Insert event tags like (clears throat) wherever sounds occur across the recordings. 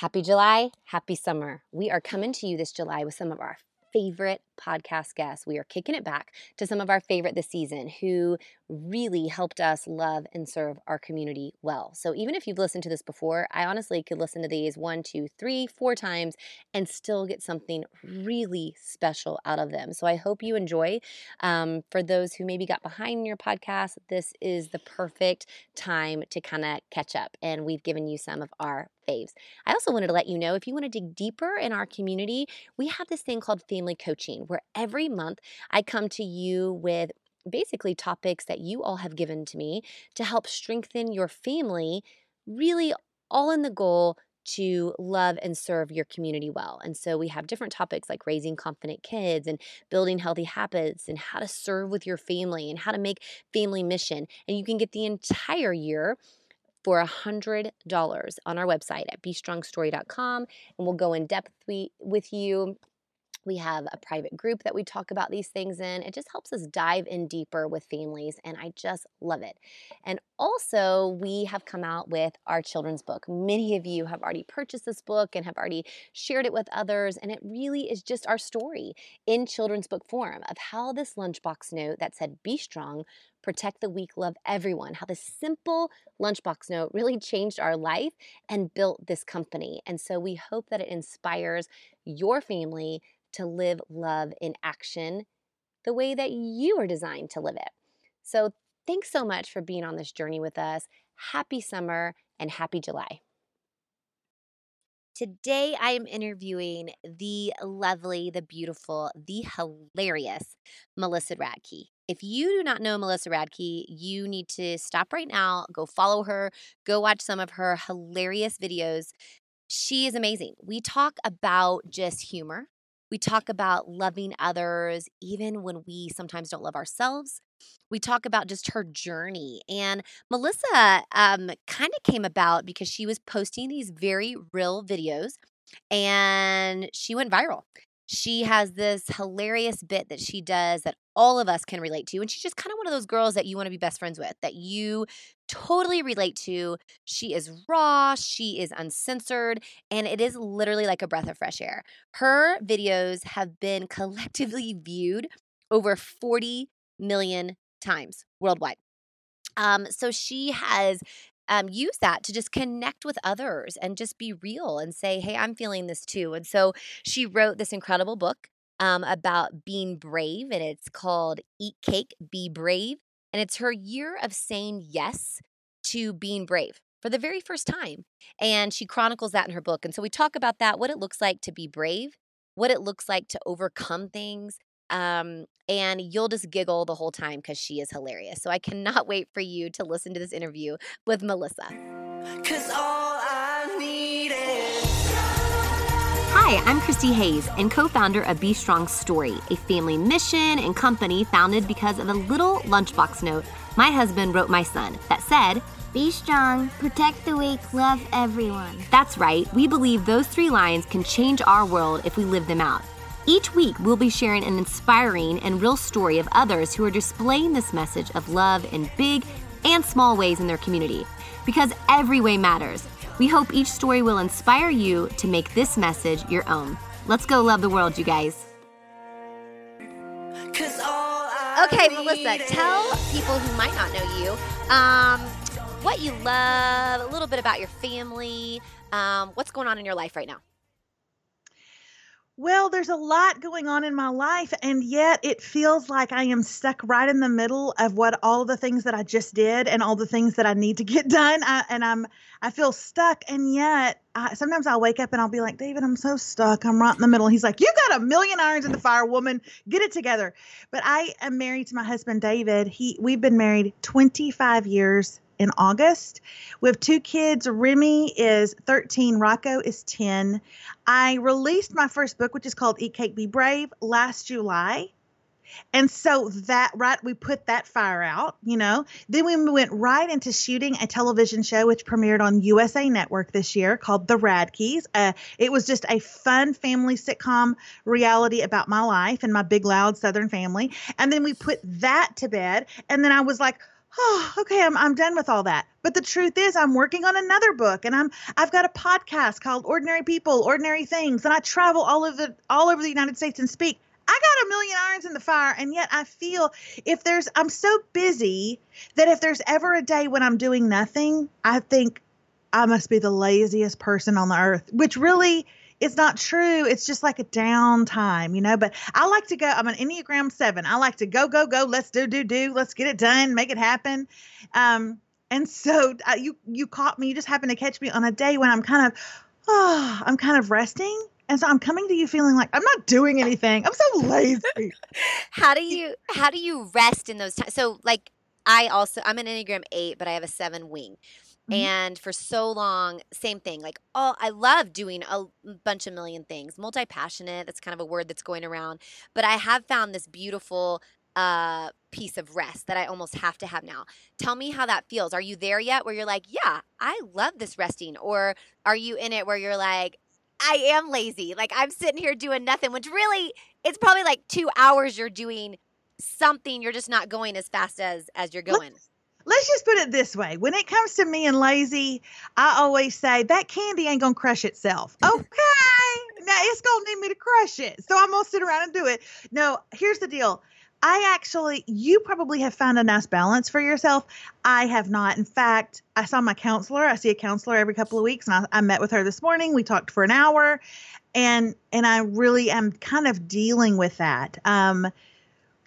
Happy July, happy summer. We are coming to you this July with some of our favorite podcast guests. We are kicking it back to some of our favorite this season who really helped us love and serve our community well. So even if you've listened to this before, I honestly could listen to these one, two, three, four times and still get something really special out of them. So I hope you enjoy. Um, for those who maybe got behind in your podcast, this is the perfect time to kind of catch up. And we've given you some of our faves. I also wanted to let you know if you want to dig deeper in our community, we have this thing called family coaching where every month I come to you with basically topics that you all have given to me to help strengthen your family, really all in the goal to love and serve your community well. And so we have different topics like raising confident kids and building healthy habits and how to serve with your family and how to make family mission. And you can get the entire year for $100 on our website at bestrongstory.com and we'll go in depth with you we have a private group that we talk about these things in. It just helps us dive in deeper with families, and I just love it. And also, we have come out with our children's book. Many of you have already purchased this book and have already shared it with others, and it really is just our story in children's book form of how this lunchbox note that said, Be strong, protect the weak, love everyone, how this simple lunchbox note really changed our life and built this company. And so, we hope that it inspires your family to live love in action the way that you are designed to live it. So, thanks so much for being on this journey with us. Happy summer and happy July. Today, I am interviewing the lovely, the beautiful, the hilarious Melissa Radke. If you do not know Melissa Radke, you need to stop right now, go follow her, go watch some of her hilarious videos. She is amazing. We talk about just humor, we talk about loving others even when we sometimes don't love ourselves. We talk about just her journey. And Melissa um, kind of came about because she was posting these very real videos and she went viral she has this hilarious bit that she does that all of us can relate to. And she's just kind of one of those girls that you want to be best friends with, that you totally relate to. She is raw, she is uncensored, and it is literally like a breath of fresh air. Her videos have been (laughs) collectively viewed over 40 million times worldwide. Um, so she has um, use that to just connect with others and just be real and say, hey, I'm feeling this too. And so she wrote this incredible book um, about being brave, and it's called Eat Cake, Be Brave. And it's her year of saying yes to being brave for the very first time. And she chronicles that in her book. And so we talk about that, what it looks like to be brave, what it looks like to overcome things, um, and you'll just giggle the whole time because she is hilarious. So I cannot (laughs) wait for you to listen to this interview with Melissa. Hi, I'm Christy Hayes and co founder of Be Strong Story, a family mission and company founded because of a little lunchbox note my husband wrote my son that said, Be strong, protect the weak, love everyone. That's right. We believe those three lines can change our world if we live them out. Each week, we'll be sharing an inspiring and real story of others who are displaying this message of love in big and small ways in their community. Because every way matters. We hope each story will inspire you to make this message your own. Let's go love the world, you guys. Okay, Melissa, tell people who might not know you um, what you love, a little bit about your family, um, what's going on in your life right now. Well, there's a lot going on in my life, and yet it feels like I am stuck right in the middle of what all the things that I just did and all the things that I need to get (laughs) done. I, and I'm I feel stuck, and yet I, sometimes I'll wake up and I'll be like, David, I'm so stuck. I'm right in the middle. He's like, You got a million irons in the fire, woman. Get it together. But I am married to my husband, David. He we've been married 25 years in August. We have two kids. Remy is 13, Rocco is 10. I released my first book, which is called Eat Cake Be Brave, last July. And so that right, we put that fire out, you know. Then we went right into shooting a television show which premiered on USA Network this year called The Radkes. Uh, it was just a fun family sitcom reality about my life and my big loud Southern family. And then we put that to bed. And then I was like, oh, (sighs) okay, I'm I'm done with all that. But the truth is I'm working on another book and I'm I've got a podcast called Ordinary People, Ordinary Things, and I travel all over all over the United States and speak. I got a million irons in the fire and yet I feel if there's I'm so busy that if there's ever a day when I'm doing nothing, I think I must be the laziest person on the earth, which really it's not true. It's just like a downtime, you know. But I like to go. I'm an Enneagram Seven. I like to go, go, go. Let's do, do, do. Let's get it done. Make it happen. Um, and so uh, you you caught me. You just happened to catch me on a day when I'm kind of, oh, (sighs) I'm kind of resting. And so I'm coming to you feeling like I'm not doing anything. I'm so lazy. (laughs) how do you how do you rest in those times? So like I also I'm an Enneagram 8, but I have a 7 wing. Mm-hmm. And for so long, same thing. Like, oh, I love doing a bunch of million things. Multi passionate, that's kind of a word that's going around. But I have found this beautiful uh, piece of rest that I almost have to have now. Tell me how that feels. Are you there yet where you're like, yeah, I love this resting? Or are you in it where you're like, I am lazy. Like I'm sitting here doing nothing, which really it's probably like two hours you're doing something. You're just not going as fast as as you're going. Let's, let's just put it this way. When it comes to me and lazy, I always say that candy ain't gonna crush itself. (laughs) Okay. now it's gonna need me to crush it. So I'm gonna sit around and do it. No, here's the deal. I actually, you probably have found a nice balance for yourself. I have not. In fact, I saw my counselor. I see a counselor every couple of weeks, and I, I met with her this morning. We talked for an hour, and and I really am kind of dealing with that. Um,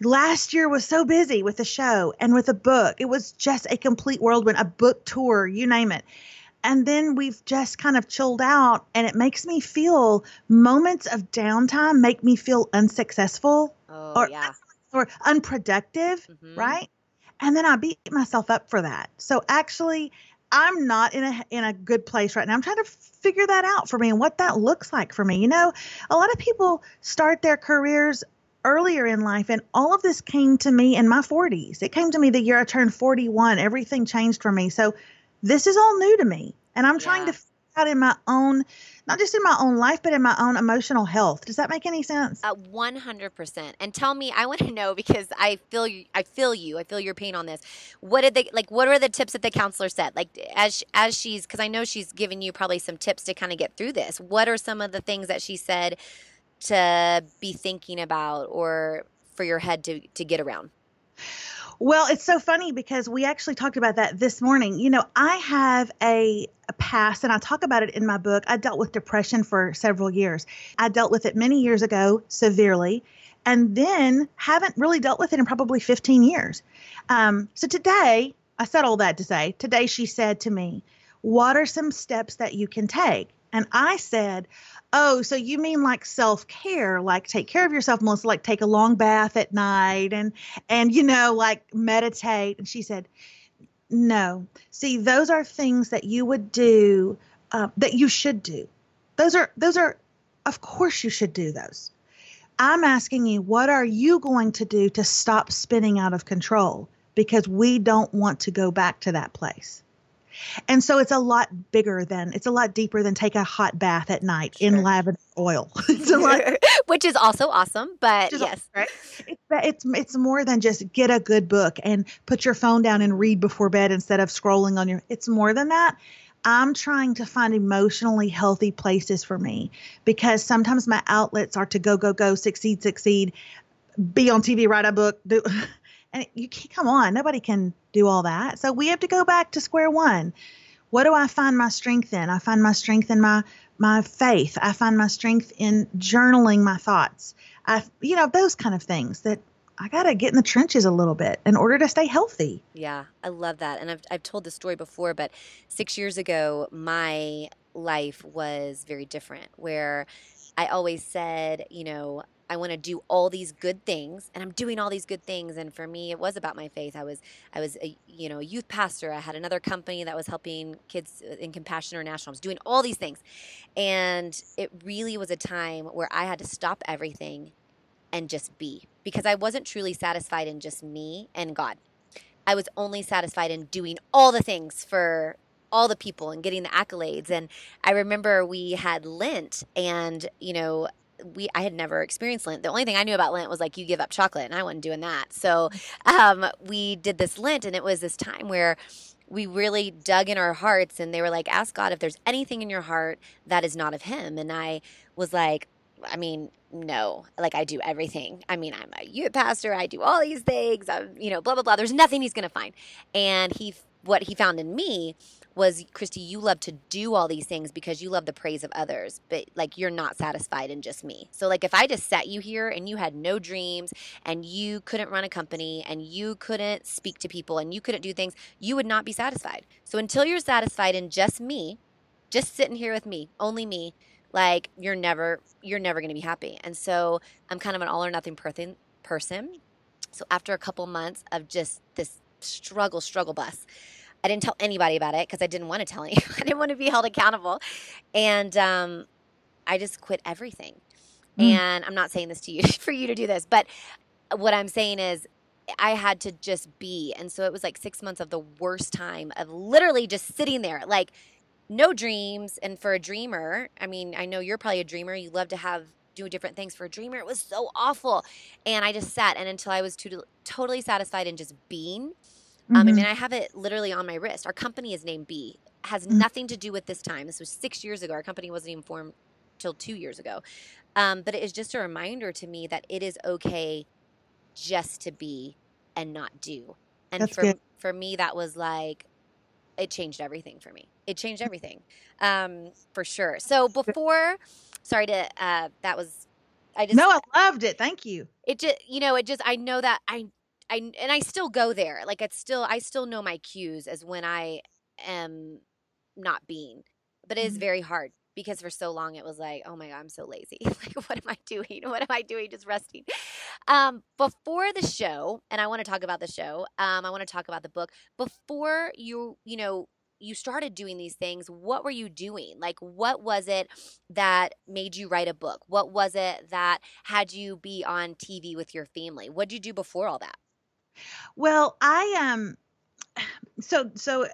last year was so busy with the show and with a book. It was just a complete whirlwind, a book tour, you name it. And then we've just kind of chilled out, and it makes me feel moments of downtime make me feel unsuccessful. Oh, or yeah or unproductive, mm-hmm. right? And then I beat myself up for that. So actually, I'm not in a in a good place right now. I'm trying to figure that out for me and what that looks like for me. You know, a lot of people start their careers earlier in life and all of this came to me in my 40s. It came to me the year I turned 41. Everything changed for me. So this is all new to me and I'm trying yeah. to out in my own not just in my own life but in my own emotional health does that make any sense uh, 100% and tell me i want to know because i feel you i feel you i feel your pain on this what did they like what are the tips that the counselor said like as as she's because i know she's given you probably some tips to kind of get through this what are some of the things that she said to be thinking about or for your head to to get around well, it's so funny because we actually talked about that this morning. You know, I have a, a, past, and I talk about it in my book. I dealt with depression for several years. I dealt with it many years ago severely, and then haven't really dealt with it in probably 15 years. Um, so today, I said all that to say, today she said to me, What are some steps that you can take? And I said, Oh, so you mean like self care, like take care of yourself, Melissa, like take a long bath at night and, and, you know, like meditate. And she said, No. See, those are things that you would do, uh, that you should do. Those are, those are, of course you should do those. I'm asking you, what are you going to do to stop spinning out of control? Because we don't want to go back to that place. And so it's a lot bigger than it's a lot deeper than take a hot bath at night sure. in lavender oil. (laughs) (laughs) which is also awesome. But yes, awesome, right? It's, it's it's more than just get a good book and put your phone down and read before bed instead of scrolling on your. It's more than that. I'm trying to find emotionally healthy places for me because sometimes my outlets are to go, go, go, succeed, succeed, be on TV, write a book, do (laughs) And you can't come on, nobody can do all that. So we have to go back to square one. What do I find my strength in? I find my strength in my my faith. I find my strength in journaling my thoughts. I you know, those kind of things that I got to get in the trenches a little bit in order to stay healthy. Yeah, I love that. And I've, I've told this story before, but six years ago, my life was very different, where I always said, you know, I want to do all these good things and I'm doing all these good things and for me it was about my faith. I was I was a you know, youth pastor. I had another company that was helping kids uh, in Compassion International. I was doing all these things. And it really was a time where I had to stop everything and just be because I wasn't truly satisfied in just me and God. I was only satisfied in doing all the things for all the people and getting the accolades. And I remember we had Lent and, you know, we I had never experienced Lent. The only thing I knew about Lent was like you give up chocolate, and I wasn't doing that. So um, we did this Lent, and it was this time where we really dug in our hearts, and they were like, "Ask God if there's anything in your heart that is not of Him." And I was like, I mean, no, like I do everything. I mean, I'm a youth pastor. I do all these things. I'm, you know, blah blah blah. There's nothing he's gonna find. And he, what he found in me was, Christy, you love to do all these things because you love the praise of others, but like you're not satisfied in just me. So like if I just sat you here and you had no dreams and you couldn't run a company and you couldn't speak to people and you couldn't do things, you would not be satisfied. So until you're satisfied in just me, just sitting here with me, only me, like you're never you're never going to be happy and so i'm kind of an all or nothing person person so after a couple months of just this struggle struggle bus i didn't tell anybody about it because i didn't want to tell (laughs) anyone i didn't want to be held accountable and um, i just quit everything mm. and i'm not saying this to you (laughs) for you to do this but what i'm saying is I had to just be. And so it was like six months of the worst time of literally just sitting there, like no dreams. And for a dreamer, I mean, I know you're probably a dreamer. You love to have do different things. For a dreamer, it was so awful. And I just sat and until I was to, totally satisfied in just being. Mm-hmm. Um, I mean, I have it literally on my wrist. Our company is named B. Has mm-hmm. nothing to do with this time. This was six years ago. Our company wasn't even formed till two years ago. Um, but it is just a reminder to me that it is okay just to be and not do. And That's for good. for me, that was like it changed everything for me. It changed everything, um, for sure. So before, sorry to uh, that was, I just no, I loved it. Thank you. It just you know it just I know that I I and I still go there. Like it's still I still know my cues as when I am not being, but it is mm-hmm. very hard because for so long it was like, oh my God, I'm so lazy. (laughs) like, what am I doing? What am I doing? Just resting. Um, before the show, and I want to talk about the show, um, I want to talk about the book. Before you, you know, you started doing these things, what were you doing? Like, what was it that made you write a book? What was it that had you be on TV with your family? What did you do before all that? Well, I um so so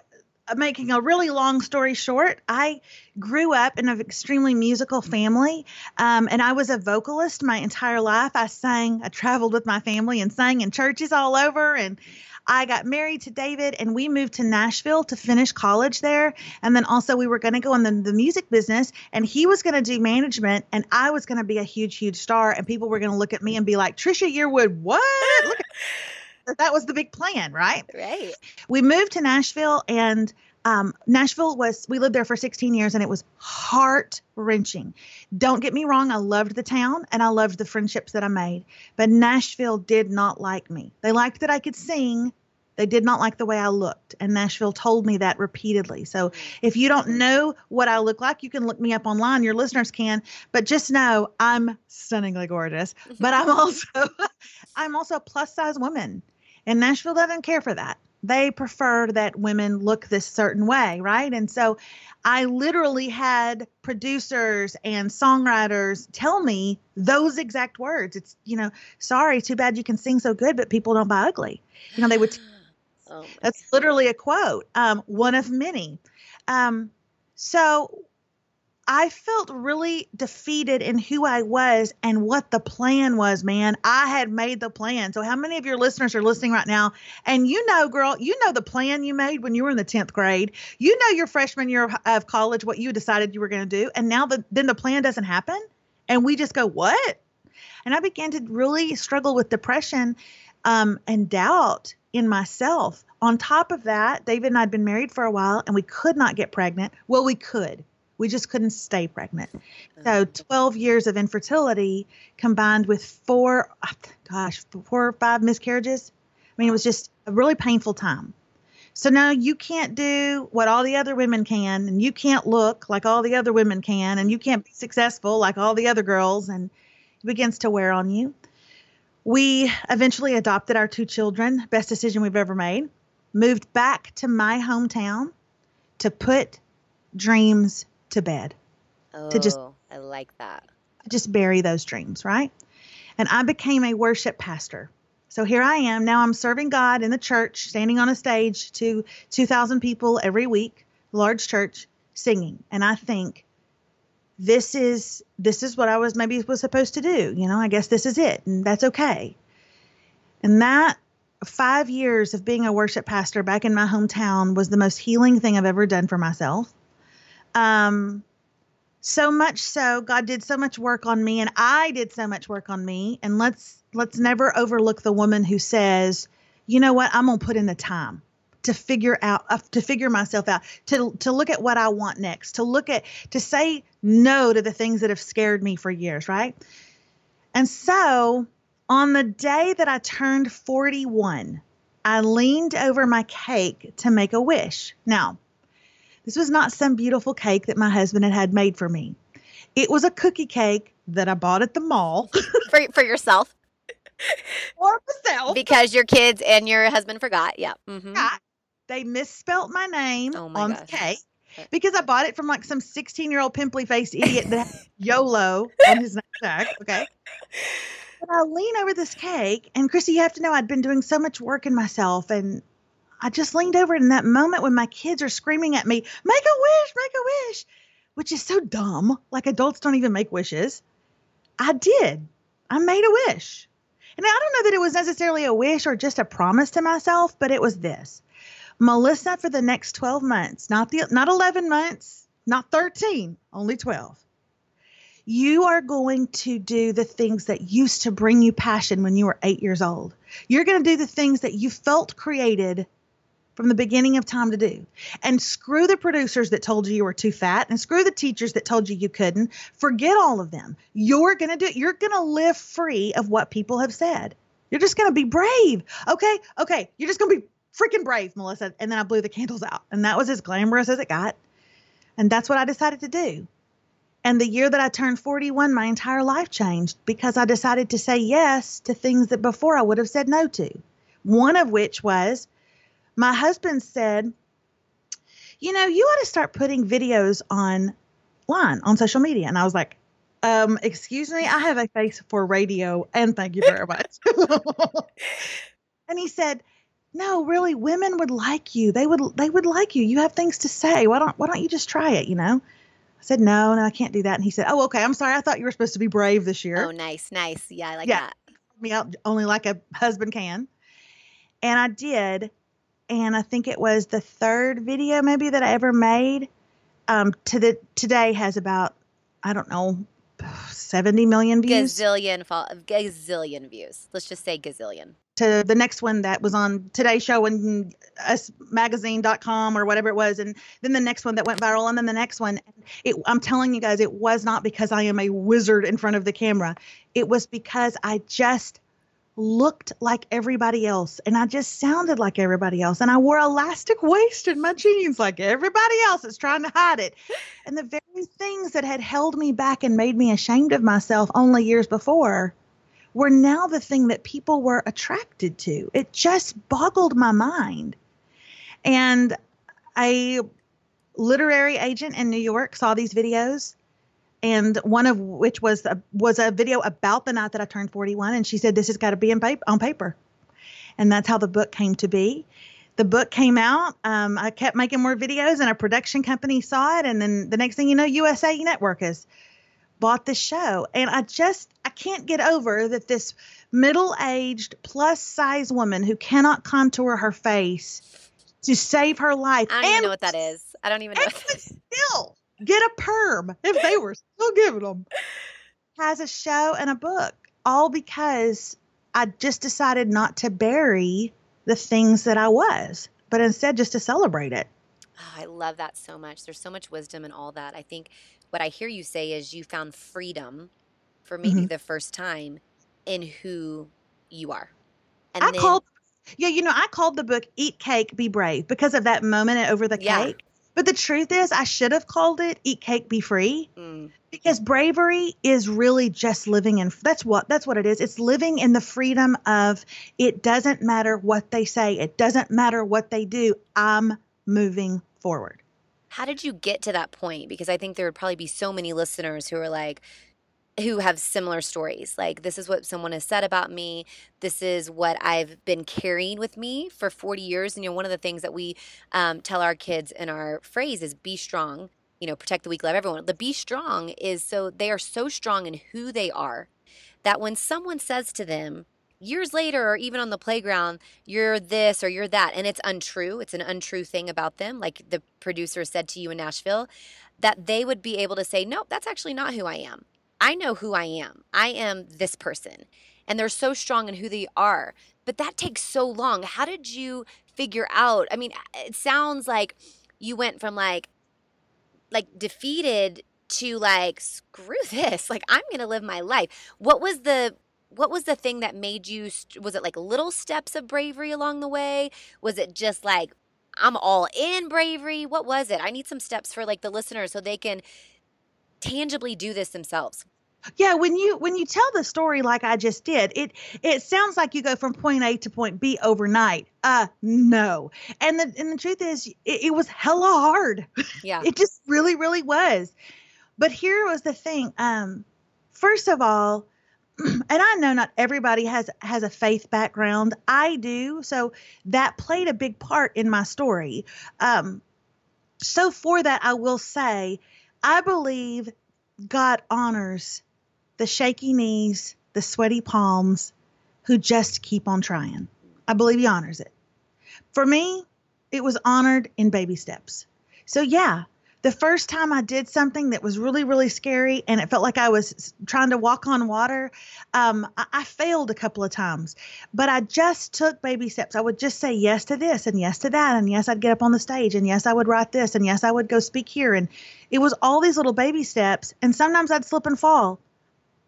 making a really long story short, I grew up in an extremely musical family, um, and I was a vocalist my entire life. I sang, I traveled with my family and sang in churches all over, and I got married to David, and we moved to Nashville to finish college there. And then also, we were going to go in the, the music business, and he was going to do management, and I was going to be a huge, huge star. And people were going to look at me and be like, Trisha Yearwood, what? That was the big plan, right? Right. We moved to Nashville, and um, Nashville was, we lived there for 16 years, and it was heart wrenching. Don't get me wrong, I loved the town and I loved the friendships that I made, but Nashville did not like me. They liked that I could sing. They did not like the way I looked, and Nashville told me that repeatedly. So, if you don't know what I look like, you can look me up online. Your listeners can, but just know I'm stunningly gorgeous. But I'm (laughs) also, (laughs) I'm also a plus size woman. And Nashville doesn't care for that. They prefer that women look this certain way, right? And so I literally had producers and songwriters tell me those exact words. It's, you know, sorry, too bad you can sing so good, but people don't buy ugly. You know, they would. (gasps) T- oh that's literally a quote, um, one of many. Um, so I felt really defeated in who I was and what the plan was, man. I had made the plan. So, how many of your listeners are listening right now? And you know, girl, you know the plan you made when you were in the 10th grade. You know your freshman year of, college, what you decided you were going to do. And now the, then the plan doesn't happen. And we just go, what? And I began to really struggle with depression um, and doubt in myself. On top of that, David and I had been married for a while and we could not get pregnant. Well, we could we just couldn't stay pregnant. So uh-huh. 12 years of infertility combined with four, uh, gosh, four or five miscarriages. I mean, it was just a really painful time. So now you can't do what all the other women can, and you can't look like all the other women can, and you can't be successful like all the other girls, and it begins to wear on you. We eventually adopted our two children, best decision we've ever made, moved back to my hometown to put dreams to bed. Oh, to just oh, I like that. Just bury those dreams, right? And I became a worship pastor. So here I am. Now I'm serving God in the church, standing on a stage to 2,000 people every week, large church, singing. And I think, this is this is what I was maybe was supposed to do. You know, I guess this is it, and that's okay. And that five years of being a worship pastor back in my hometown was the most healing thing I've ever done for myself. Um, so much so, God did so much work on me, and I did so much work on me. And let's let's never overlook the woman who says, "You know what? I'm gonna put in the time." to figure out uh, to figure myself out to to look at what I want next to look at to say no to the things that have scared me for years right and so on the day that I turned 41 I leaned over my cake to make a wish now this was not some beautiful cake that my husband had had made for me it was a cookie cake that I bought at the mall (laughs) for for yourself for myself because your kids and your husband forgot. Yeah. Mm-hmm. They misspelt my name Oh my on gosh. the cake because I bought it from like some 16 year old pimply faced (laughs) idiot that YOLO on his name tag. Okay. But I lean over this cake, and Chrissy, you have to know I'd been doing so much work in myself, and I just leaned over in that moment when my kids are screaming at me, "Make a wish, make a wish," which is so dumb. Like adults don't even make wishes. I did. I made a wish. And I don't know that it was necessarily a wish or just a promise to myself, but it was this. Melissa for the next 12 months, not the not 11 months, not 13, only 12. You are going to do the things that used to bring you passion when you were 8 years old. You're going to do the things that you felt created from the beginning of time to do. And screw the producers that told you you were too fat and screw the teachers that told you you couldn't. Forget all of them. You're going to do it. You're going to live free of what people have said. You're just going to be brave. Okay? Okay. You're just going to be freaking brave, Melissa. And then I blew the candles out. And that was as glamorous as it got. And that's what I decided to do. And the year that I turned 41, my entire life changed because I decided to say yes to things that before I would have said no to. One of which was my husband said, You know, you ought to start putting videos online on social media. And I was like, um, excuse me, I have a face for radio and thank you very much. (laughs) and he said, No, really, women would like you. They would they would like you. You have things to say. Why don't why don't you just try it, you know? I said, No, no, I can't do that. And he said, Oh, okay, I'm sorry. I thought you were supposed to be brave this year Oh, nice, nice. Yeah, I like Yeah. that. me out only like a husband can. And I did. And I think it was the third video maybe that I ever made. Um, to the today has about I don't know 70 million views. Gazillion, fo- gazillion views. Let's just say gazillion. to the next one that was on Today Show and usmagazine.com or whatever it was. And then the next one that went viral. And then the next one. It, I'm telling you guys, it was not because I am a wizard in front of the camera. It was because I just looked like everybody else and I just sounded like everybody else. And I wore elastic waist in my jeans like everybody else is trying to hide it. And the very things that had held me back and made me ashamed of myself only years before were now the thing that people were attracted to. It just boggled my mind. And a literary agent in New York saw these videos and one of which was a, was a video about the night that I turned 41 and she said this has got to be in paper on paper. And that's how the book came to be. The book came out. Um, I kept making more videos, and a production company saw it. And then the next thing you know, USA Network has bought the show. And I just I can't get over that this middle-aged plus size woman who cannot contour her face to save her life I don't and even know what that is. I don't even know. What would still get a perm if they were still giving them has a show and a book all because I just decided not to bury the things that I was, but instead just to celebrate it. Oh, I love that so much. There's so much wisdom in all that. I think what I hear you say is you found freedom for maybe Mhm. the first time in who you are. And I then, called, yeah, you know, I called the book "Eat Cake, Be Brave" because of that moment over the Yeah. cake. But the truth is, I should have called it "Eat Cake, Be Free" Mm, because bravery is really just living in. That's what that's what it is. It's living in the freedom of it doesn't matter what they say, it doesn't matter what they do. I'm moving forward. how did you get to that point? Because I think there would probably be so many listeners who are like, who have similar stories. Like, this is what someone has said about me. This is what I've been carrying with me for 40 years. And, you know, one of the things that we um, tell our kids in our phrase is be strong you know, protect the weak, love everyone. The be strong is so they are so strong in who they are that when someone says to them, years later or even on the playground, you're this or you're that, and it's untrue, it's an untrue thing about them, like the producer said to you in Nashville, that they would be able to say, nope, that's actually not who I am. I know who I am. I am this person. And they're so strong in who they are. But that takes so long. How did you figure out? I mean, it sounds like you went from like like defeated to like screw (laughs) this. Like I'm going to live my life. What was the what was the thing that made you was it like little steps of bravery along the way? Was it just like I'm all in bravery? What was it? I need some steps for like the listeners so they can tangibly do this themselves. Yeah, when you when you tell the story like I just did, it it sounds like you go from point A to point B overnight. Uh no. And the and the truth is it, it was hella hard. Yeah. (laughs) it just really really was. But here was the thing. Um first of all, (clears throat) and I know not everybody has has a faith background. I do, so that played a big part in my story. Um, so for that, I will say, I believe God honors the shaky knees, the sweaty palms, who just keep on trying. I believe He honors it. For me, it was honored in baby steps. So yeah, the first time I did something that was really, really scary and it felt like I was trying to walk on water, um, I, I, failed a couple of times. But I just took baby steps. I would just say yes to this and yes to that. And yes, I'd get up on the stage and yes, I would write this and yes, I would go speak here. And it was all these little baby steps. And sometimes I'd slip and fall.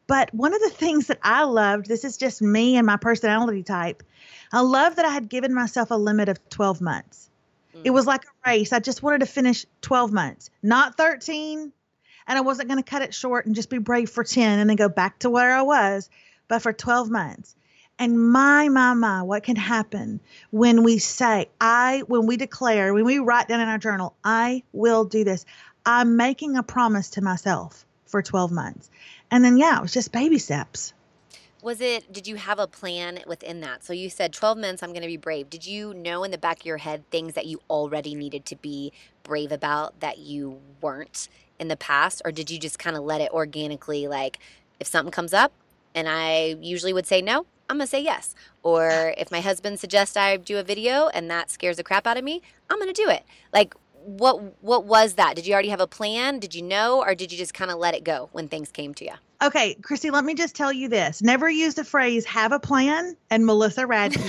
But one of the things that I loved, this is just me and my personality type, I love that I had given myself a limit of 12 months. It was like a race. I just wanted to finish 12 months, not 13. And I wasn't going to cut it short and just be brave for 10 and then go back to where I was, but for 12 months. And my, my, my, what can happen when we say, I, when we declare, when we write down in our journal, I will do this. I'm making a promise to myself for 12 months. And then, yeah, it was just baby steps was it did you have a plan within that? So you said 12 months i'm going to be brave. Did you know in the back of your head things that you already needed to be brave about that you weren't in the past? Or did you just kind of let it organically like if something comes up and i usually would say no i'm going to say yes. Or if my husband suggests i do a video and that scares the crap out of me i'm going to do it. Like what what was that did you already have a plan did you know or did you just kind of let it go when things came to you Okay, Christy, let me just tell you this. Never use the phrase have a plan and Melissa Radke. (laughs)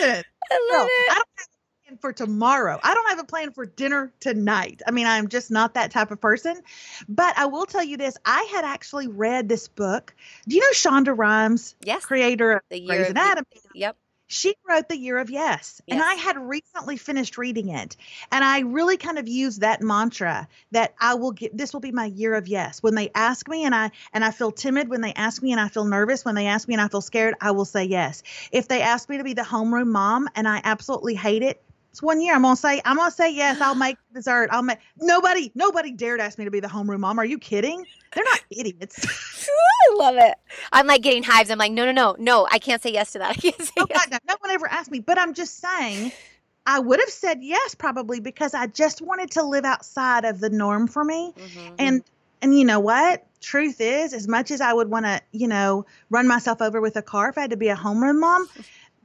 I love no, it. I don't have a plan for tomorrow. I don't have a plan for dinner tonight. I mean, I'm just not that type of person. But I will tell you this. I had actually read this book. Do you know Shonda Rhimes? Yes. Creator of the Grey's Anatomy. Yep she wrote The Year of yes, yes, And I had recently finished reading it. And I really kind of used that mantra that I will get this will be my year of yes. When they ask me and I and I feel timid, when they ask me and I feel nervous, when they ask me and I feel scared, I will say yes. If they ask me to be the homeroom mom and I absolutely hate it, it's one year. I'm gonna say I'm gonna say yes. I'll make dessert. I'll make nobody nobody dared ask me to be the homeroom mom. Are you kidding? They're not (laughs) idiots. (laughs) I love it. I'm like getting hives. I'm like, no, no, no, no. I can't say yes to that. (laughs) I can't say oh, yes. God, no, no one ever asked me. But I'm just saying, I would have said yes probably because I just wanted to live outside of the norm for me. Mm-hmm. And and you know what? Truth is, as much as I would want to, you know, run myself over with a car if I had to be a homeroom mom,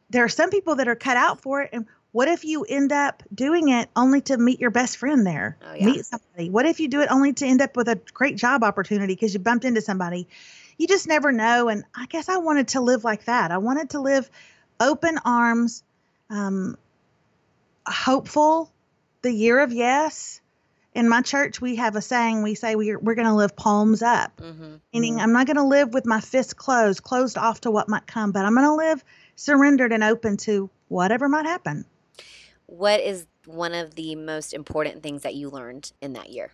there are some people that are cut out for it. And what if you end up doing it only to meet your best friend there? Oh, yeah. Meet somebody. What if you do it only to end up with a great job opportunity because you bumped into somebody? You just never know. And I guess I wanted to live like that. I wanted to live open arms, um, hopeful, the year of yes. In my church, we have a saying. We say we're we're going to live palms up, mm-hmm. meaning mm-hmm. I'm not going to live with my fists closed, closed off to what might come, but I'm going to live surrendered and open to whatever might happen. What is one of the most important things that you learned in that year?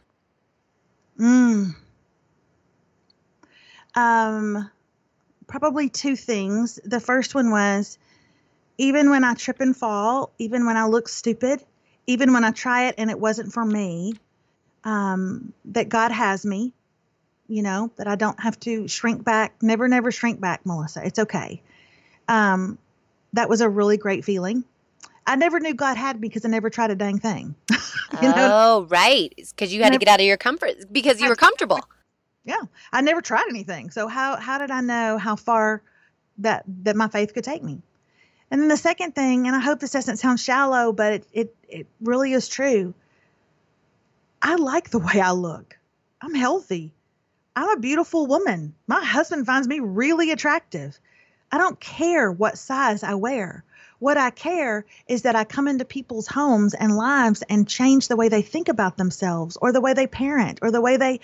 Mm. Um, probably two things. The first one was even when I trip and fall, even when I look stupid, even when I try it and it wasn't for me, um, that God has me, you know, that I don't have to shrink back. Never, never shrink back, Melissa. It's okay. Um, that was a really great feeling. I never knew God had me because I never tried a dang thing. (laughs) you know? Oh, right. Because you had to get out of your comfort because you were comfortable. Yeah, I never tried anything. So how how did I know how far that that my faith could take me? And then the second thing, and I hope this doesn't sound shallow, but it it, it really is true. I like the (laughs) way I look. I'm healthy. I'm a beautiful woman. My husband finds me really attractive. I don't care what size I wear. What I care is that I come into people's homes and lives and change the way they think about themselves or the way they parent or the way they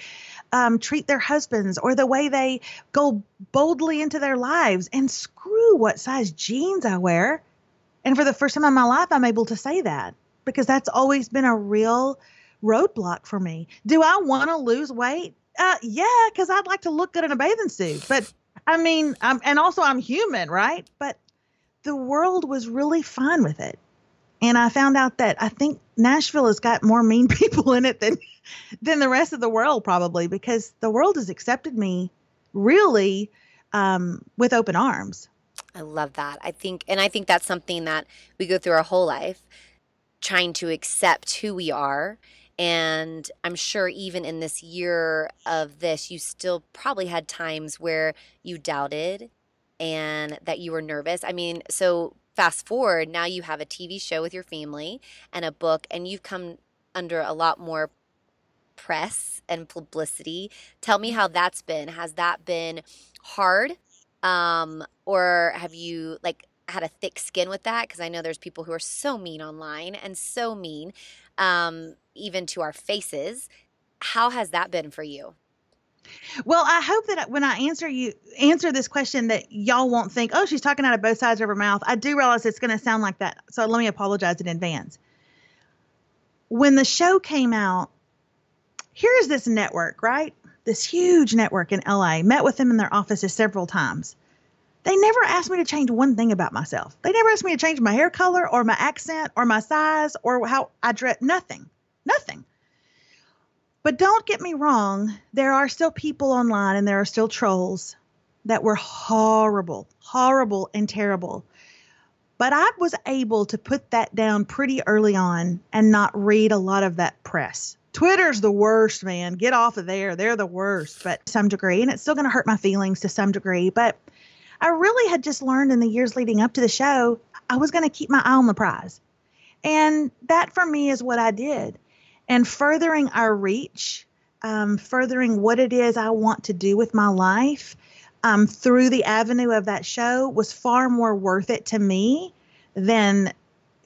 um, treat their husbands or the way they go boldly into their lives and screw what size jeans I wear. And for the first time in my life, I'm able to say that because that's always been a real roadblock for me. Do I want to lose weight? Uh, yeah, because I'd like to look good in a bathing suit. But I mean, I'm, and also I'm human, right? But the world was really fine with it. And I found out that I think Nashville has got more mean (laughs) people in it than than the rest of the world probably because the world has accepted me really um, with open arms. I love that. I think and I think that's something that we go through our whole life trying to accept who we are and I'm sure even in this year of this, you still probably had times where you doubted and that you were nervous. I mean, so fast forward, now you have a TV show with your family and a book, and you've come under a lot more press and publicity. Tell me how that's been. Has that been hard? Um, or have you like had a thick skin with that? Because I know there's people who are so mean online and so mean, um, even to our faces. How has that been for you? Well, I hope that when I answer you answer this question that y'all won't think, "Oh, she's talking out of both sides of her mouth." I do realize it's going to sound like that. So let me apologize in advance. When the show came out, here's this network, right? This huge network in LA. Met with them in their offices several times. They never asked me to change one thing about myself. They never asked me to change my hair color or my accent or my size or how I dress. Nothing. Nothing. But don't get me wrong, there are still people online and there are still trolls that were horrible, horrible, and terrible. But I was able to put that down pretty early on and not read a lot of that press. Twitter's the worst, man. Get off of there. They're the worst, but some degree. And it's still going to hurt my feelings to some degree. But I really had just learned in the years leading up to the show, I was going to keep my eye on the prize. And that for me is what I did and furthering our reach, um, furthering what it is I want to do with my life um, through the avenue of that show was far more worth it to me than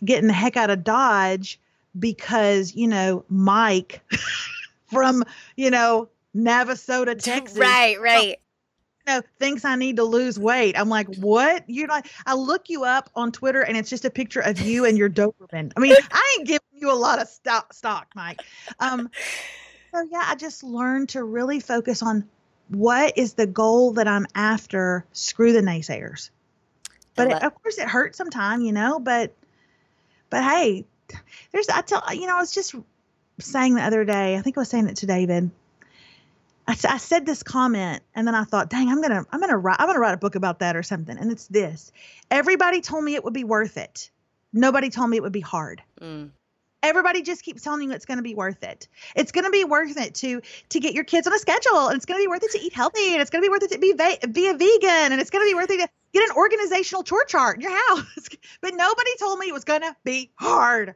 getting the heck out of Dodge because, you know, Mike (laughs) from, you know, Navasota, (laughs) Texas. Right, right know, thinks I need to lose weight. I'm like, what? You're like, I look you up on Twitter and it's just a picture of you and your Doberman. I mean, I ain't giving you a lot of stock, stock, Mike. Um, so yeah, I just learned to really focus on what is the goal that I'm after. Screw the naysayers. But it, of course, it hurts sometimes, you know. But, but hey, there's I tell you know I was just saying the other day. I think I was saying it to David I, I, said this comment and then I thought, dang, I'm gonna I'm gonna write I'm gonna write a book about that or something. And it's this: everybody told me it would be worth it. Nobody told me it would be hard. Mm. Everybody just keeps telling you it's going to be worth it. It's going to be worth it to to get your kids on a schedule, and it's going to be worth it to eat healthy, and it's going to be worth it to be va- be a vegan, and it's going to be worth it to get an organizational chore chart in your house. (laughs) but nobody told me it was going to be hard,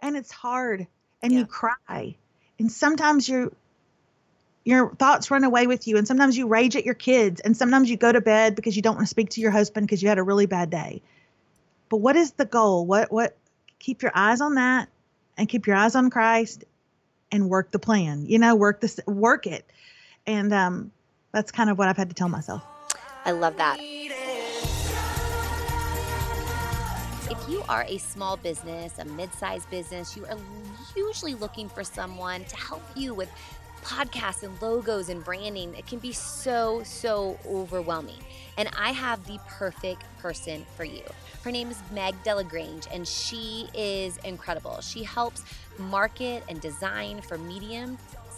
and it's hard, and yeah. you cry, and sometimes you're your thoughts run away with you and sometimes you rage at your kids and sometimes you go to bed because you don't want to speak to your husband because you had a really bad day. But what is the goal? What what keep your eyes on that and keep your eyes on christ and work the plan you know work this work it. And um that's kind of what i've had to tell myself. I love that. If you are a small business, a mid sized business, you are usually looking for someone to help you with podcasts and logos and branding, it can be so, so overwhelming. And I have the perfect person for you. Her name is Meg Delagrange, and she is incredible. She helps market and design for medium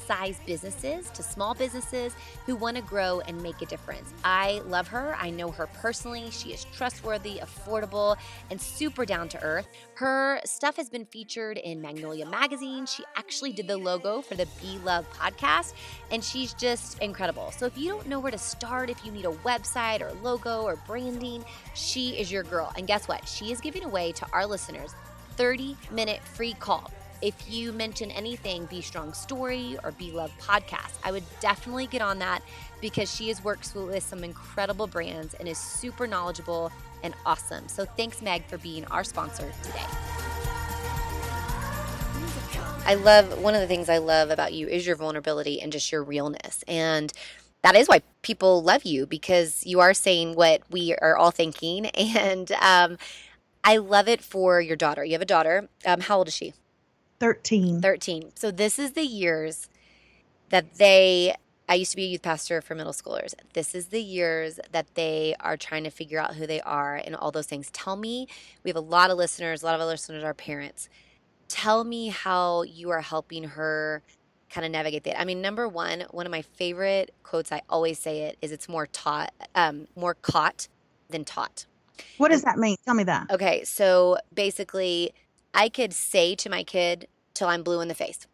size businesses to small businesses who want to grow and make a difference. I love her. I know her personally. She is trustworthy, affordable, and super down to earth. Her stuff has been featured in Magnolia Magazine. She actually did the logo for the Be Love podcast, and she's just incredible. So if you don't know where to start, if you need a website or logo or branding, she is your girl. And guess what? She is giving away to our listeners 30 minute free call. If you mention anything, Be Strong Story or Be Love Podcast, I would definitely get on that because she has worked with some incredible brands and is super knowledgeable and awesome. So thanks, Meg, for being our sponsor today. I love one of the things I love about you is your vulnerability and just your realness. And that is why people love you because you are saying what we are all thinking. (laughs) And um, I love it for your daughter. You have a daughter. Um, how old is she? 13. 13. So this is the years that they I used to be a youth pastor for middle schoolers. This is the years that they are trying to figure out who they are and all those things. Tell me, we have a lot of listeners, a lot of our listeners are parents. Tell me how you are helping her kind of navigate that. I mean, number one, one of my favorite quotes, I always say it, is it's more taught, um, more caught than taught. What does that mean? Tell me that. Okay, so basically, I could say to my kid till I'm blue in the face,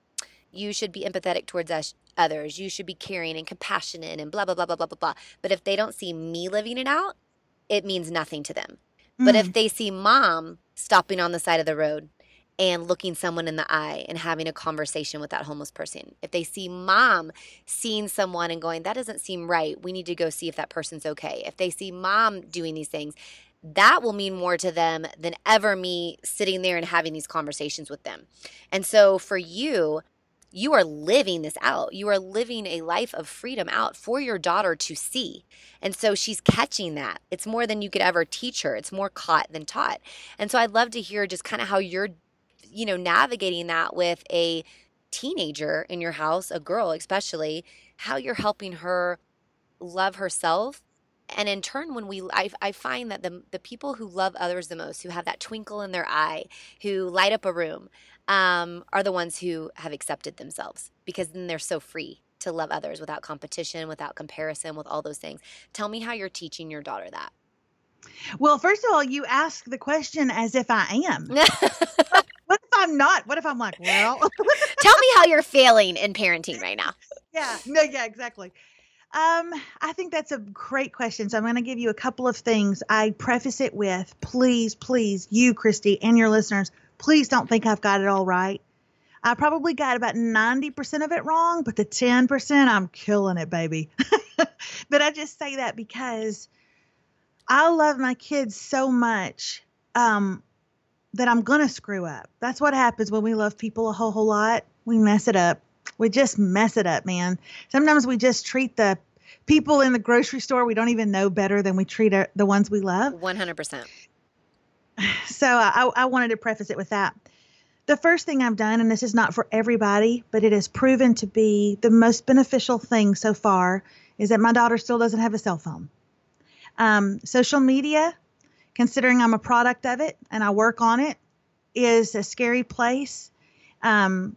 you should be empathetic towards us others. You should be caring and compassionate and blah, blah, blah, blah, blah, blah, blah. But if they don't see me living it out, it means nothing to them. Mm. But if they see mom stopping on the side of the road and looking someone in the eye and having a conversation with that homeless person, if they see mom seeing someone and going, that doesn't seem right, we need to go see if that person's okay. If they see mom doing these things, that will mean more to them than ever me sitting there and having these conversations with them. And so for you, you are living this out. You are living a life of freedom out for your daughter to see. And so she's catching that. It's more than you could ever teach her. It's more caught than taught. And so I'd love to hear just kind of how you're, you know, navigating that with a teenager in your house, a girl especially, how you're helping her love herself and in turn when we I, I, find that the, the people who love others the most who have that twinkle in their eye who light up a room um, are the ones who have accepted themselves because then they're so free to love others without competition, without comparison, with all those things. Tell me how you're teaching your daughter that. Well, first of all, you ask the question as if I am. (laughs) what if I'm not? What if I'm like, well? Tell me how you're failing in parenting (laughs) right now. Yeah, no, yeah, exactly. Um, I think that's a great question. So I'm going to give you a couple of things. I preface it with, please, please, you, Christy, and your listeners, please don't think I've got it all right. I probably got about 90% of it wrong, but the 10%, I'm killing it, baby. (laughs) but I just say that because I love my kids so much um, that I'm going to screw up. That's what happens when we love people a whole, whole lot. We mess it up. We just mess it up, man. Sometimes we just treat the people in the grocery store we don't even know better than we treat our, the ones we love. 100%. (sighs) So I, I wanted to preface it with that. The first thing I've done, and this is not for everybody, but it has proven to be the most beneficial thing so far, is that my daughter still doesn't have a cell phone. Um, social media, considering I'm a product of it and I work on it, is a scary place. Um,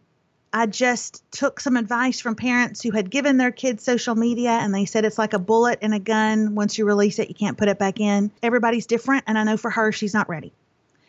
I just took some advice from parents who had given their kids social media and they said it's like a bullet in a gun. Once you release it, you can't put it back in. Everybody's different. And I know for her, she's not ready.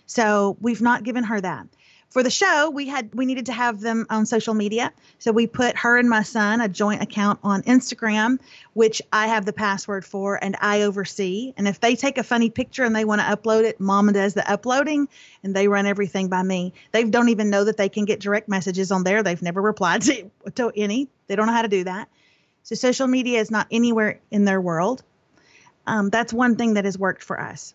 So we've not given her that for the show we had we needed to have them on social media. So we put her and my son a joint account on instagram which i have the password for and i oversee. And if they take a funny picture and they want to upload it mama does the uploading and they run everything by me. They don't even know that they can get direct messages on there. They've never replied (laughs) to, to any. They don't know how to do that. So social media is not anywhere in their world. Um, that's one thing that has worked for us.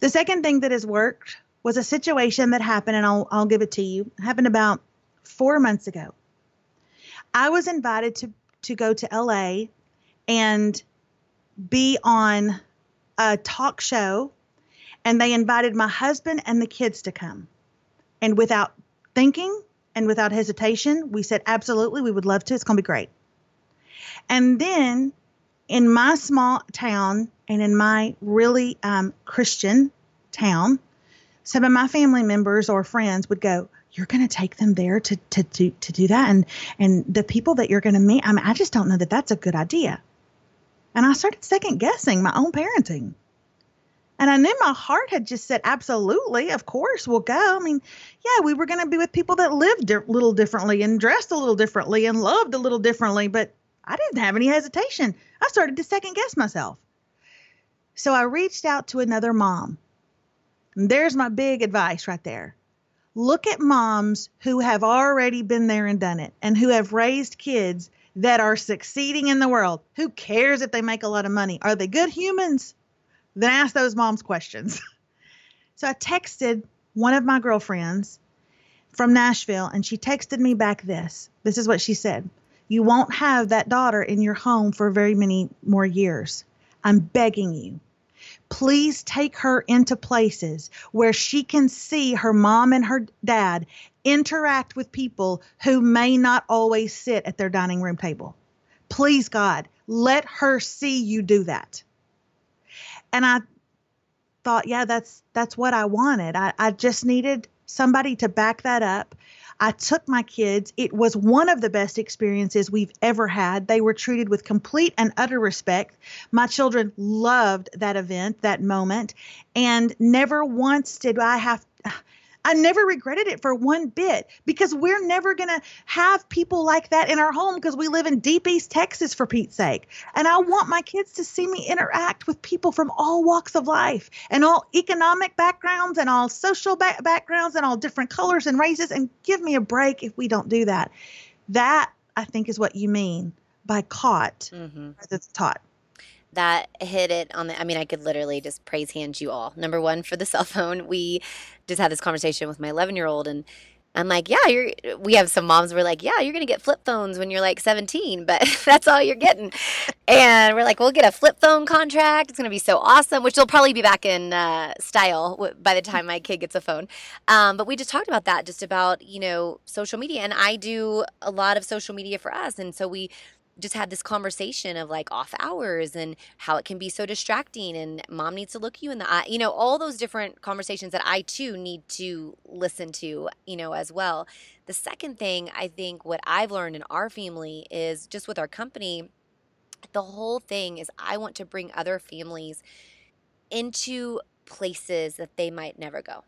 The second thing that has worked was a situation that happened, and I'll, I'll give it to you. It happened about four months ago. I was invited to, to go to LA and be on a talk show, and they invited my husband and the kids to come. And without thinking and without hesitation, we said, absolutely, we would love to. It's going to be great. And then in my small town and in my really um, Christian town, some of my family members or friends would go, you're going to take them there to to to to do that and and the people that you're going to meet I mean I just don't know that that's a good idea. And I started second guessing my own parenting. And I knew my heart had just said, absolutely, of course, we'll go. I mean, yeah, we were going to be with people that lived a little differently and dressed a little differently and loved a little differently, but I didn't have any hesitation. I started to second guess myself. So I reached out to another mom. And there's my big advice right there. Look at moms who have already been there and done it and who have raised kids that are succeeding in the world. Who cares if they make a lot of money? Are they good humans? Then ask those moms questions. (laughs) so I texted one of my girlfriends from Nashville, and she texted me back this. This is what she said You won't have that daughter in your home for very many more years. I'm begging you. Please take her into places where she can see her mom and her dad interact with people who may not always sit at their dining room table. Please, God, let her see you do that and I thought, yeah, that's that's what I wanted. I, I just needed somebody to back that up. I took my kids. It was one of the best experiences we've ever had. They were treated with complete and utter respect. My children loved that event, that moment, and never once did I have I never regretted it for one bit because we're never going to have people like that in our home because we live in deep East Texas, for Pete's sake. And I want my kids to see me interact with people from all walks of life and all economic backgrounds and all social ba- backgrounds and all different colors and races. And give me a break if we don't do that. That, I think, is what you mean by caught mm-hmm. rather than taught that hit it on the i mean i could literally just praise hand you all. Number one for the (laughs) cell phone we just had this conversation with my 11 year old and i'm like yeah you're we have some moms we're like yeah you're gonna get flip phones when you're like 17 but (laughs) that's all you're getting. And we're like we'll get a flip phone contract it's gonna be so awesome which will probably be back in uh, style by the time my kid gets a phone. Um, but we just talked about that just about you know social media and i do a lot of social media for us and so we just had this conversation of like off hours and how it can be so distracting and mom needs to look you in the eye you know all those different conversations that i too need to listen to you know as well. The second thing i think what i've learned in our family is just with our company the whole thing is i want to bring other families into places that they might never go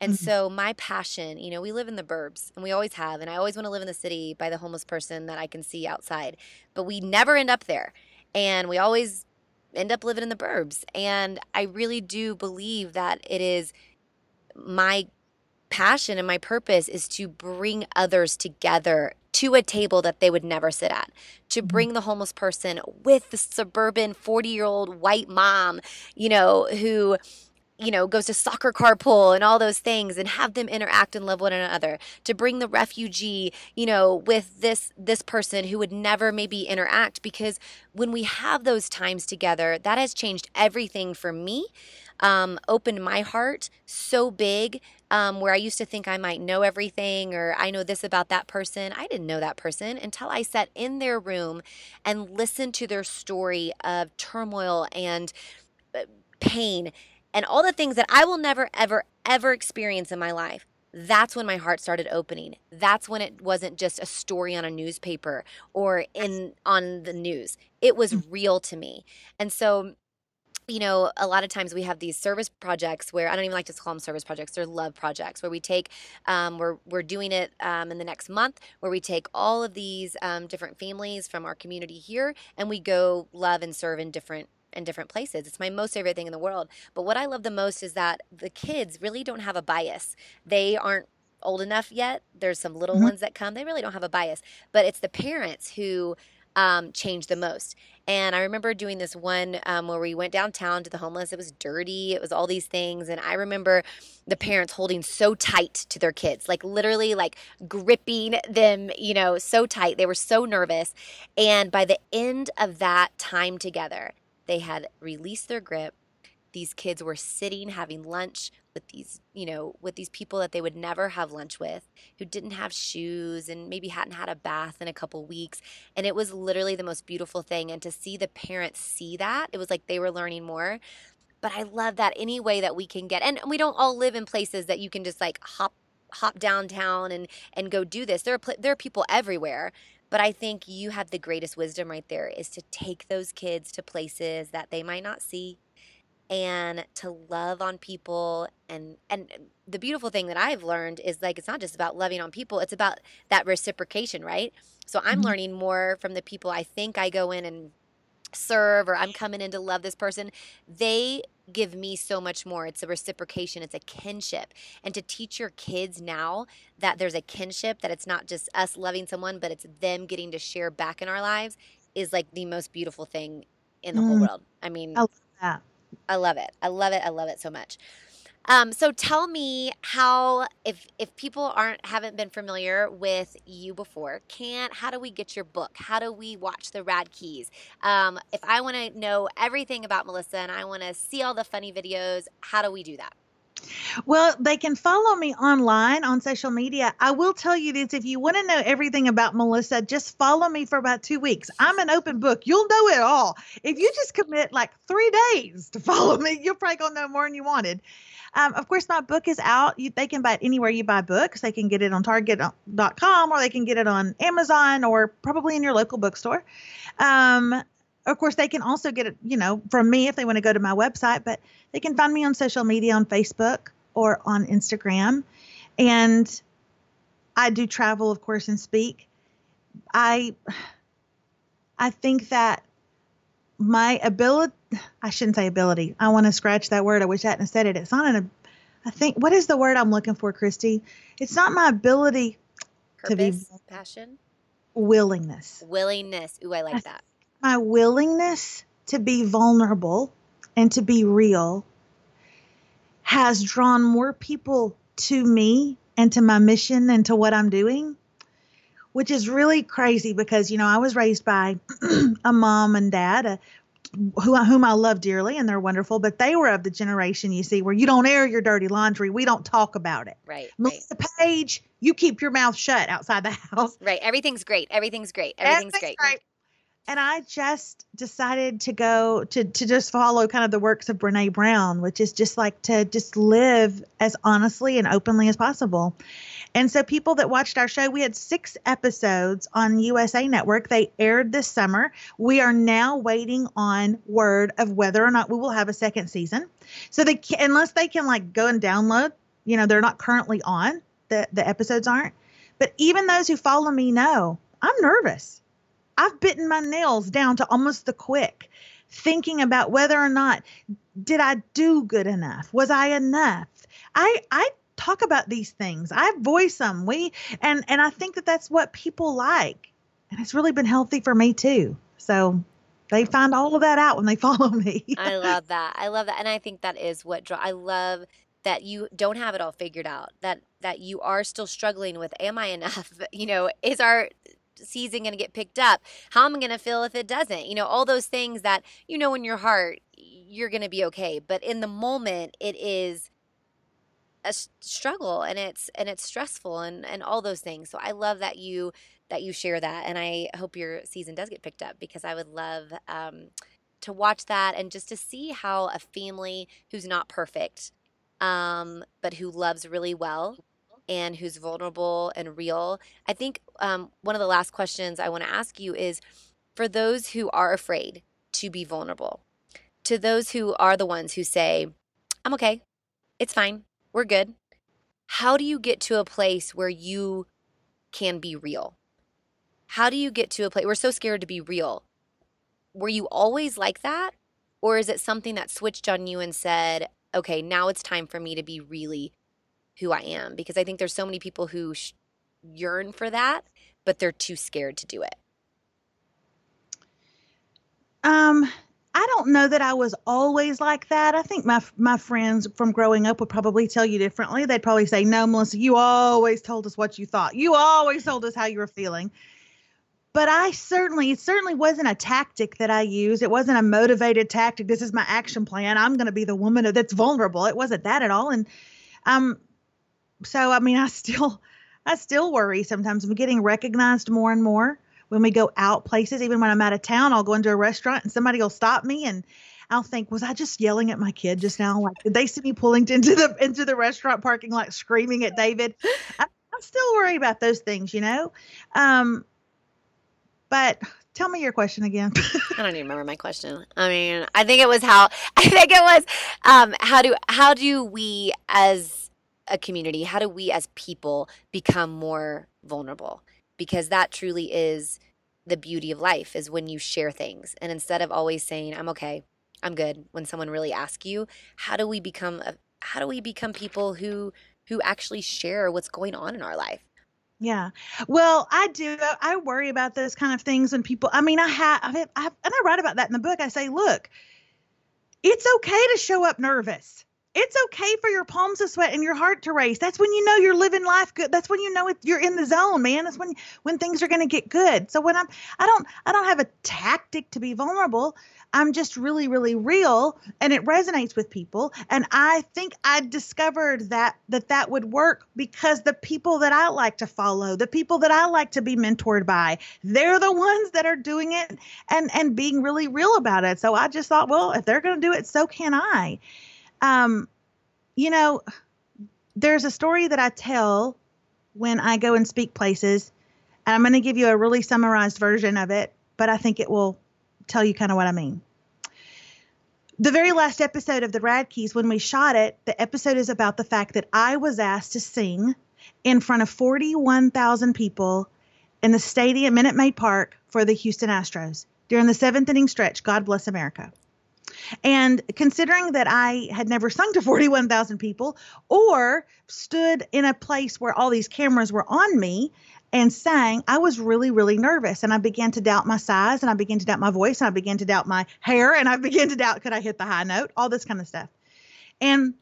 and mm-hmm. so my passion, you know, we live in the burbs and we always have. And I always want to live in the city by the homeless person that I can see outside. But we never end up there. And we always end up living in the burbs. And I really do believe that it is my passion and my purpose is to bring others together to a table that they would never sit at, to mm-hmm. bring the homeless person with the suburban 40 year old white mom, you know, who you know, goes to soccer carpool and all those things and have them interact and love one another. To bring the refugee, you know, with this this person who would never maybe interact because when we have those times together, that has changed everything for me. Um, opened my heart so big um, where I used to think I might know everything or I know this about that person. I didn't know that person until I sat in their room and listened to their story of turmoil and uh, pain and all the things that I will never, ever, ever experience in my life. That's when my heart started opening. That's when it wasn't just a story on a newspaper or in on the news. It was mm. real to me. And so you know, a lot of times we have these service projects where I don't even like to call them service projects; they're love projects. Where we take, um, we're we're doing it um, in the next month, where we take all of these um, different families from our community here, and we go love and serve in different in different places. It's my most favorite thing in the world. But what I love the most is that the kids really don't have a bias. They aren't old enough yet. There's some little mm-hmm. ones that come. They really don't have a bias. But it's the parents who um, change the most. And I remember doing this one um, where we went downtown to the homeless. It was dirty. It was all these things. And I remember the parents holding so tight to their kids, like literally like gripping them, you know, so tight. They were so nervous. And by the end of that time together, they had released their grip. These kids were sitting having lunch with these, you know, with these people that they would never have lunch with, who didn't have shoes and maybe hadn't had a bath in a couple weeks. And it was literally the most beautiful thing. And to see the parents see that, it was like they were learning more but I love that any way that we can get. And we don't all live in places that you can just like hop hop downtown and and go do this. There are there are people everywhere, but I think you have the greatest wisdom right there is to take those kids to places that they might not see and to love on people and and the beautiful thing that I've learned is like it's not just about loving on people, it's about that reciprocation, right? So I'm mm-hmm. learning more from the people I think I go in and serve or I'm coming in to love this person. They give me so much more. It's a reciprocation, it's a kinship. And to teach your kids now that there's a kinship, that it's not just us loving someone, but it's them getting to share back in our lives is like the most beautiful thing in the mm. whole world. I mean, I love that. I love it. I love it. I love it so much. Um, so tell me how if if people aren't haven't been familiar with you before, can't how do we get your book? How do we watch the Radkes? Um, if I want to know everything about Melissa and I want to see all the funny videos, how do we do that? Well, they can follow me online on social media. I will tell you this if you want to know everything about Melissa, just follow me for about two weeks. I'm an open book. You'll know it all. If you just commit like three days to (laughs) follow me, you're probably going to know more than you wanted. Um, of course, my book is out. You, they can buy it anywhere you buy books. They can get it on Target.com or they can get it on Amazon or probably in your local bookstore. Um, of course, they can also get it, you know, from me if they want to go to my website, but they can find me on social media on Facebook or on Instagram. And I do travel, of course, and speak. I I think that my ability (sighs) I shouldn't say ability. I want to scratch that word. I wish I hadn't said it. It's not an I think what is the word I'm looking for, Christy? It's not my ability Purpose, to be passion, willingness. Willingness. Ooh, I like that. My willingness to be vulnerable and to be real has drawn more people to me and to my mission and to what I'm doing which is really crazy because you know I was raised by (clears throat) a mom and dad, a who whom I love dearly, and they're wonderful. But they were of the generation you see where you don't air your dirty laundry. We don't talk about it. Right. Melissa right. Page, you keep your mouth shut outside the (laughs) house. Right. Everything's great. Everything's great. Everything's, Everything's great. great. And I just decided to go to to just follow kind of the works of Brene Brown, which is just like to just live as honestly and openly as possible. And so, people that watched our show, we had six episodes on USA Network. They aired this summer. We are now waiting on word of whether or not we will have a second season. So, they can, unless they can like go and download, you know, they're not currently on. The the episodes aren't. But even those who follow me know I'm nervous. I've bitten my nails down to almost the quick, thinking about whether or not did I do good enough? Was I enough? I I talk about these things. I voice them. We and and I think that that's what people like, and it's really been healthy for me too. So they find all of that out when they (laughs) follow me. I love that. I love that, and I think that is what draw. I love that you don't have it all figured out. That that you are still struggling with. Am I enough? (laughs) You know, is our season going to get picked up? How am I going to feel if it doesn't? You know, all those things that you know in your heart you're going to be okay, but in the moment it is a struggle and it's and it's stressful and and all those things. So I love that you that you share that, and I hope your season does get picked up because I would love um, to watch that and just to see how a family who's not perfect, um, but who loves really well and who's vulnerable and real. I think um, one of the last questions I want to ask you is for those who are afraid to be vulnerable, to those who are the ones who say, I'm okay, it's fine, we're good. How do you get to a place where you can be real? How do you get to a place? We're so scared to be real. Were you always like that? Or is it something that switched on you and said, okay, now it's time for me to be really who I am? Because I think there's so many people who sh- yearn for that, but they're too scared to do it. Um, I don't know that I was always like that. I think my my friends from growing up would probably tell you differently. They'd probably say, "No, Melissa, you always told us what you thought. You always told us how you were feeling." But I certainly, it certainly wasn't a tactic that I used. It wasn't a motivated tactic. This is my action plan. I'm going to be the woman that's vulnerable. It wasn't that at all. And um, so I mean, I still, I still worry sometimes. I'm getting recognized more and more when we go out places, even when I'm out of town, I'll go into a restaurant and somebody will stop me and I'll think, was I just yelling at my kid just now? Like, did they see me pulling (laughs) into the into the restaurant parking lot screaming at David? I, I'm still worried about those things, you know. Um, but tell me your question again. (laughs) I don't even remember my question. I mean, I think it was how (laughs) I think it was um, how do how do we as a community, how do we as people become more vulnerable? Because that truly is the beauty of life is when you share things. And instead of always saying, I'm okay, I'm good, when someone really asks you, how do we become a, how do we become people who who actually share what's going on in our life? Yeah. Well, I do. I worry about those kind of things when people, I mean, I have, I have, and I write about that in the book. I say, look, it's okay to show up nervous it's okay for your palms to sweat and your heart to race. That's when you know you're living life good. That's when you know it, you're in the zone, man. That's when when things are going to get good. So when I'm I don't I don't have a tactic to be vulnerable. I'm just really really real and it resonates with people and I think I discovered that that that would work because the people that I like to follow, the people that I like to be mentored by, they're the ones that are doing it and and being really real about it. So I just thought, well, if they're going to do it, so can I. Um, you know, there's a story that I tell when I go and speak places, and I'm going to give you a really summarized version of it, but I think it will tell you kind of what I mean. The very last episode of the Radkes, when we shot it, the episode is about the fact that I was asked to sing in front of 41,000 people in the stadium, Minute Maid Park, for the Houston Astros during the seventh inning stretch. God bless America. And considering that I had never sung to (laughs) 41,000 people or stood in a place where all these cameras were on me and sang, I was really, really nervous. And I began to doubt my size and I began to doubt my voice and I began to doubt my hair and I (laughs) began to doubt could I hit the high note, all this kind of stuff. And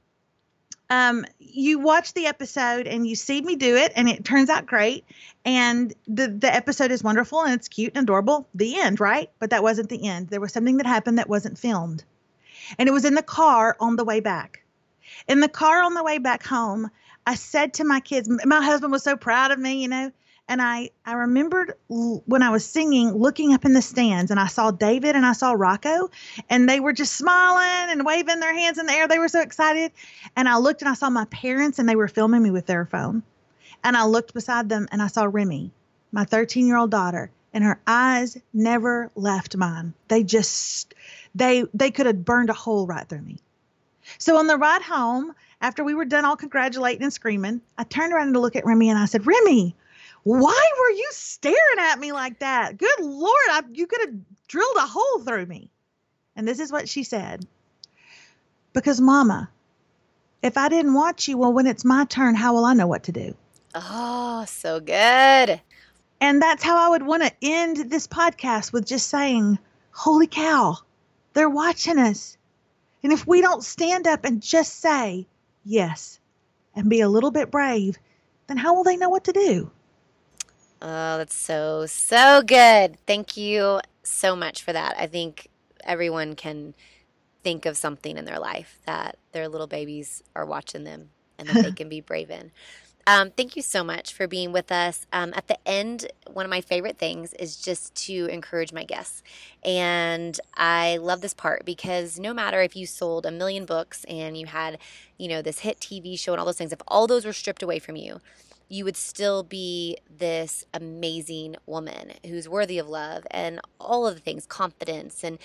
um, you watch the episode and you see me do it and it turns out great. And the the episode is wonderful and it's cute and adorable. The end right? But that wasn't the end. There was something that happened that wasn't filmed. And it was in the car on the way back. In the car on the way back home i said to my kids my husband was so proud of me you know and I I remembered when I was singing, looking up in the stands, and I saw David and I saw Rocco, and they were just smiling and waving their hands in the air. They were so excited. And I looked and I saw my parents, and they were filming me with their phone. And I looked beside them and I saw Remy, my 13 year old daughter, and her eyes never left mine. They just they they could have burned a hole right through me. So on the ride home, after we were done all congratulating and screaming, I turned around to look at Remy and I said, Remy, why were you staring at me like that? Good Lord, I, you could have drilled a hole through me. And this is what she said Because, Mama, if I didn't watch you, well, when it's my turn, how will I know what to do? Oh, so good. And that's how I would want to end this podcast with just saying, Holy cow, they're watching us. And if we don't stand up and just say yes and be a little bit brave, then how will they know what to do? Oh, that's so, so good. Thank you so much for that. I think everyone can think of something in their life that their little babies are watching them and that they (laughs) can be brave in. Um, thank you so much for being with us. Um, at the end, one of my favorite things is just to encourage my guests. And I love this part because no matter if you sold a million books and you had, you know, this hit TV show and all those things, if all those were stripped away from you, you would still be this amazing woman who's worthy of love and all of the things, confidence and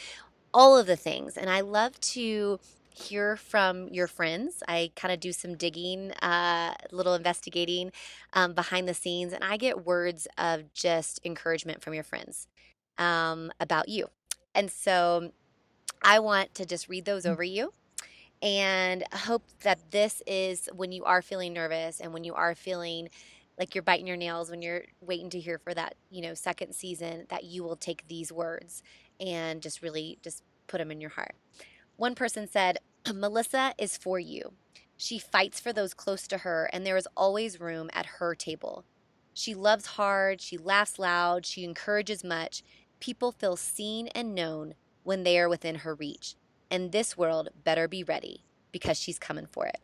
all of the things. And I love to hear from your friends. I kind of do some digging, uh, little investigating um, behind the scenes, and I get words of just encouragement from your friends um, about you. And so I want to just read those mm. over you and hope that this is when you are feeling nervous and when you are feeling like you're biting your nails when you're waiting to hear for that you know second season that you will take these words and just really just put them in your heart. One person said (clears throat) melissa is for you. She fights for those close to her and there is always room at her table. She loves hard she laughs loud she encourages much. People feel seen and known when they are within her reach and this world better be ready because she's coming for it.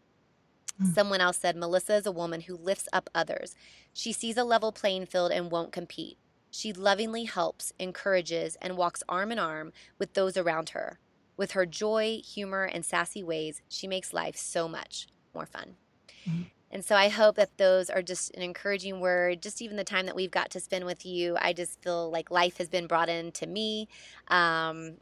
Mm. Someone else said Melissa is a woman who lifts up others. She sees a level playing field and won't compete. She lovingly helps, encourages, and walks arm in arm with those around her. With her joy, humor, and sassy ways, she makes life so much more fun. Mm-hmm. And so I hope that those are just an encouraging word. Just even the time that we've got to spend with you, I just feel like life has been brought into me. Um,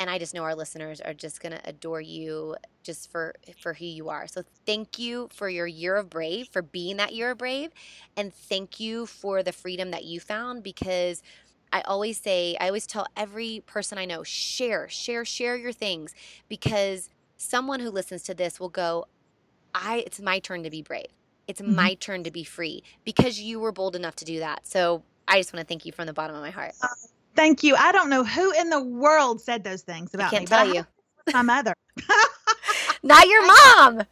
and I just know our listeners are just going to adore you just for for who you are. So thank you for your year of brave, for being that year of brave, and thank you for the freedom that you found because I always say, I always tell every person I know, share, share, share your things because someone who listens to this will go, I it's my turn to be brave. It's mm-hmm. my turn to be free because you were bold enough to do that. So I just want to thank you from the bottom of my heart. Thank you. I don't know who in the world said those things about I can't me. Tell you. My mother. (laughs) (laughs) Not your mom.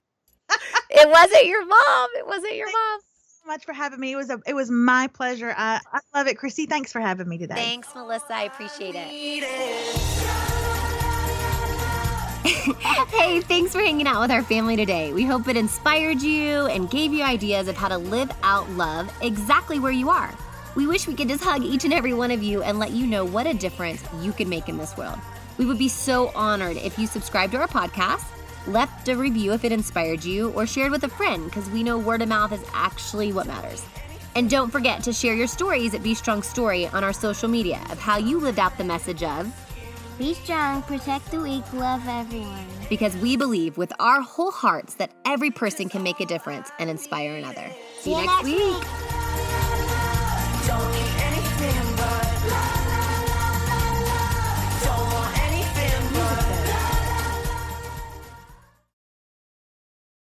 it wasn't your mom. It wasn't your mom. So much for having me. It was a it was my pleasure. I, I love it. Christy, thanks for having me today. Thanks, Melissa. I appreciate it. (laughs) hey, thanks for hanging out with our family today. We hope it inspired you and gave you ideas of how to live out love exactly where you are. We wish we could just hug each and every one of you and let you know what a difference you can make in this world. We would be so honored if you subscribed to our podcast, left a review if it inspired you, or shared with a friend because we know word of mouth is actually what matters. And don't forget to share your stories at Be Strong Story on our social media of how you lived out the message of Be strong, protect the weak, love everyone. Because we believe with our whole hearts that every person can make a difference and inspire another. See, See you next week. week.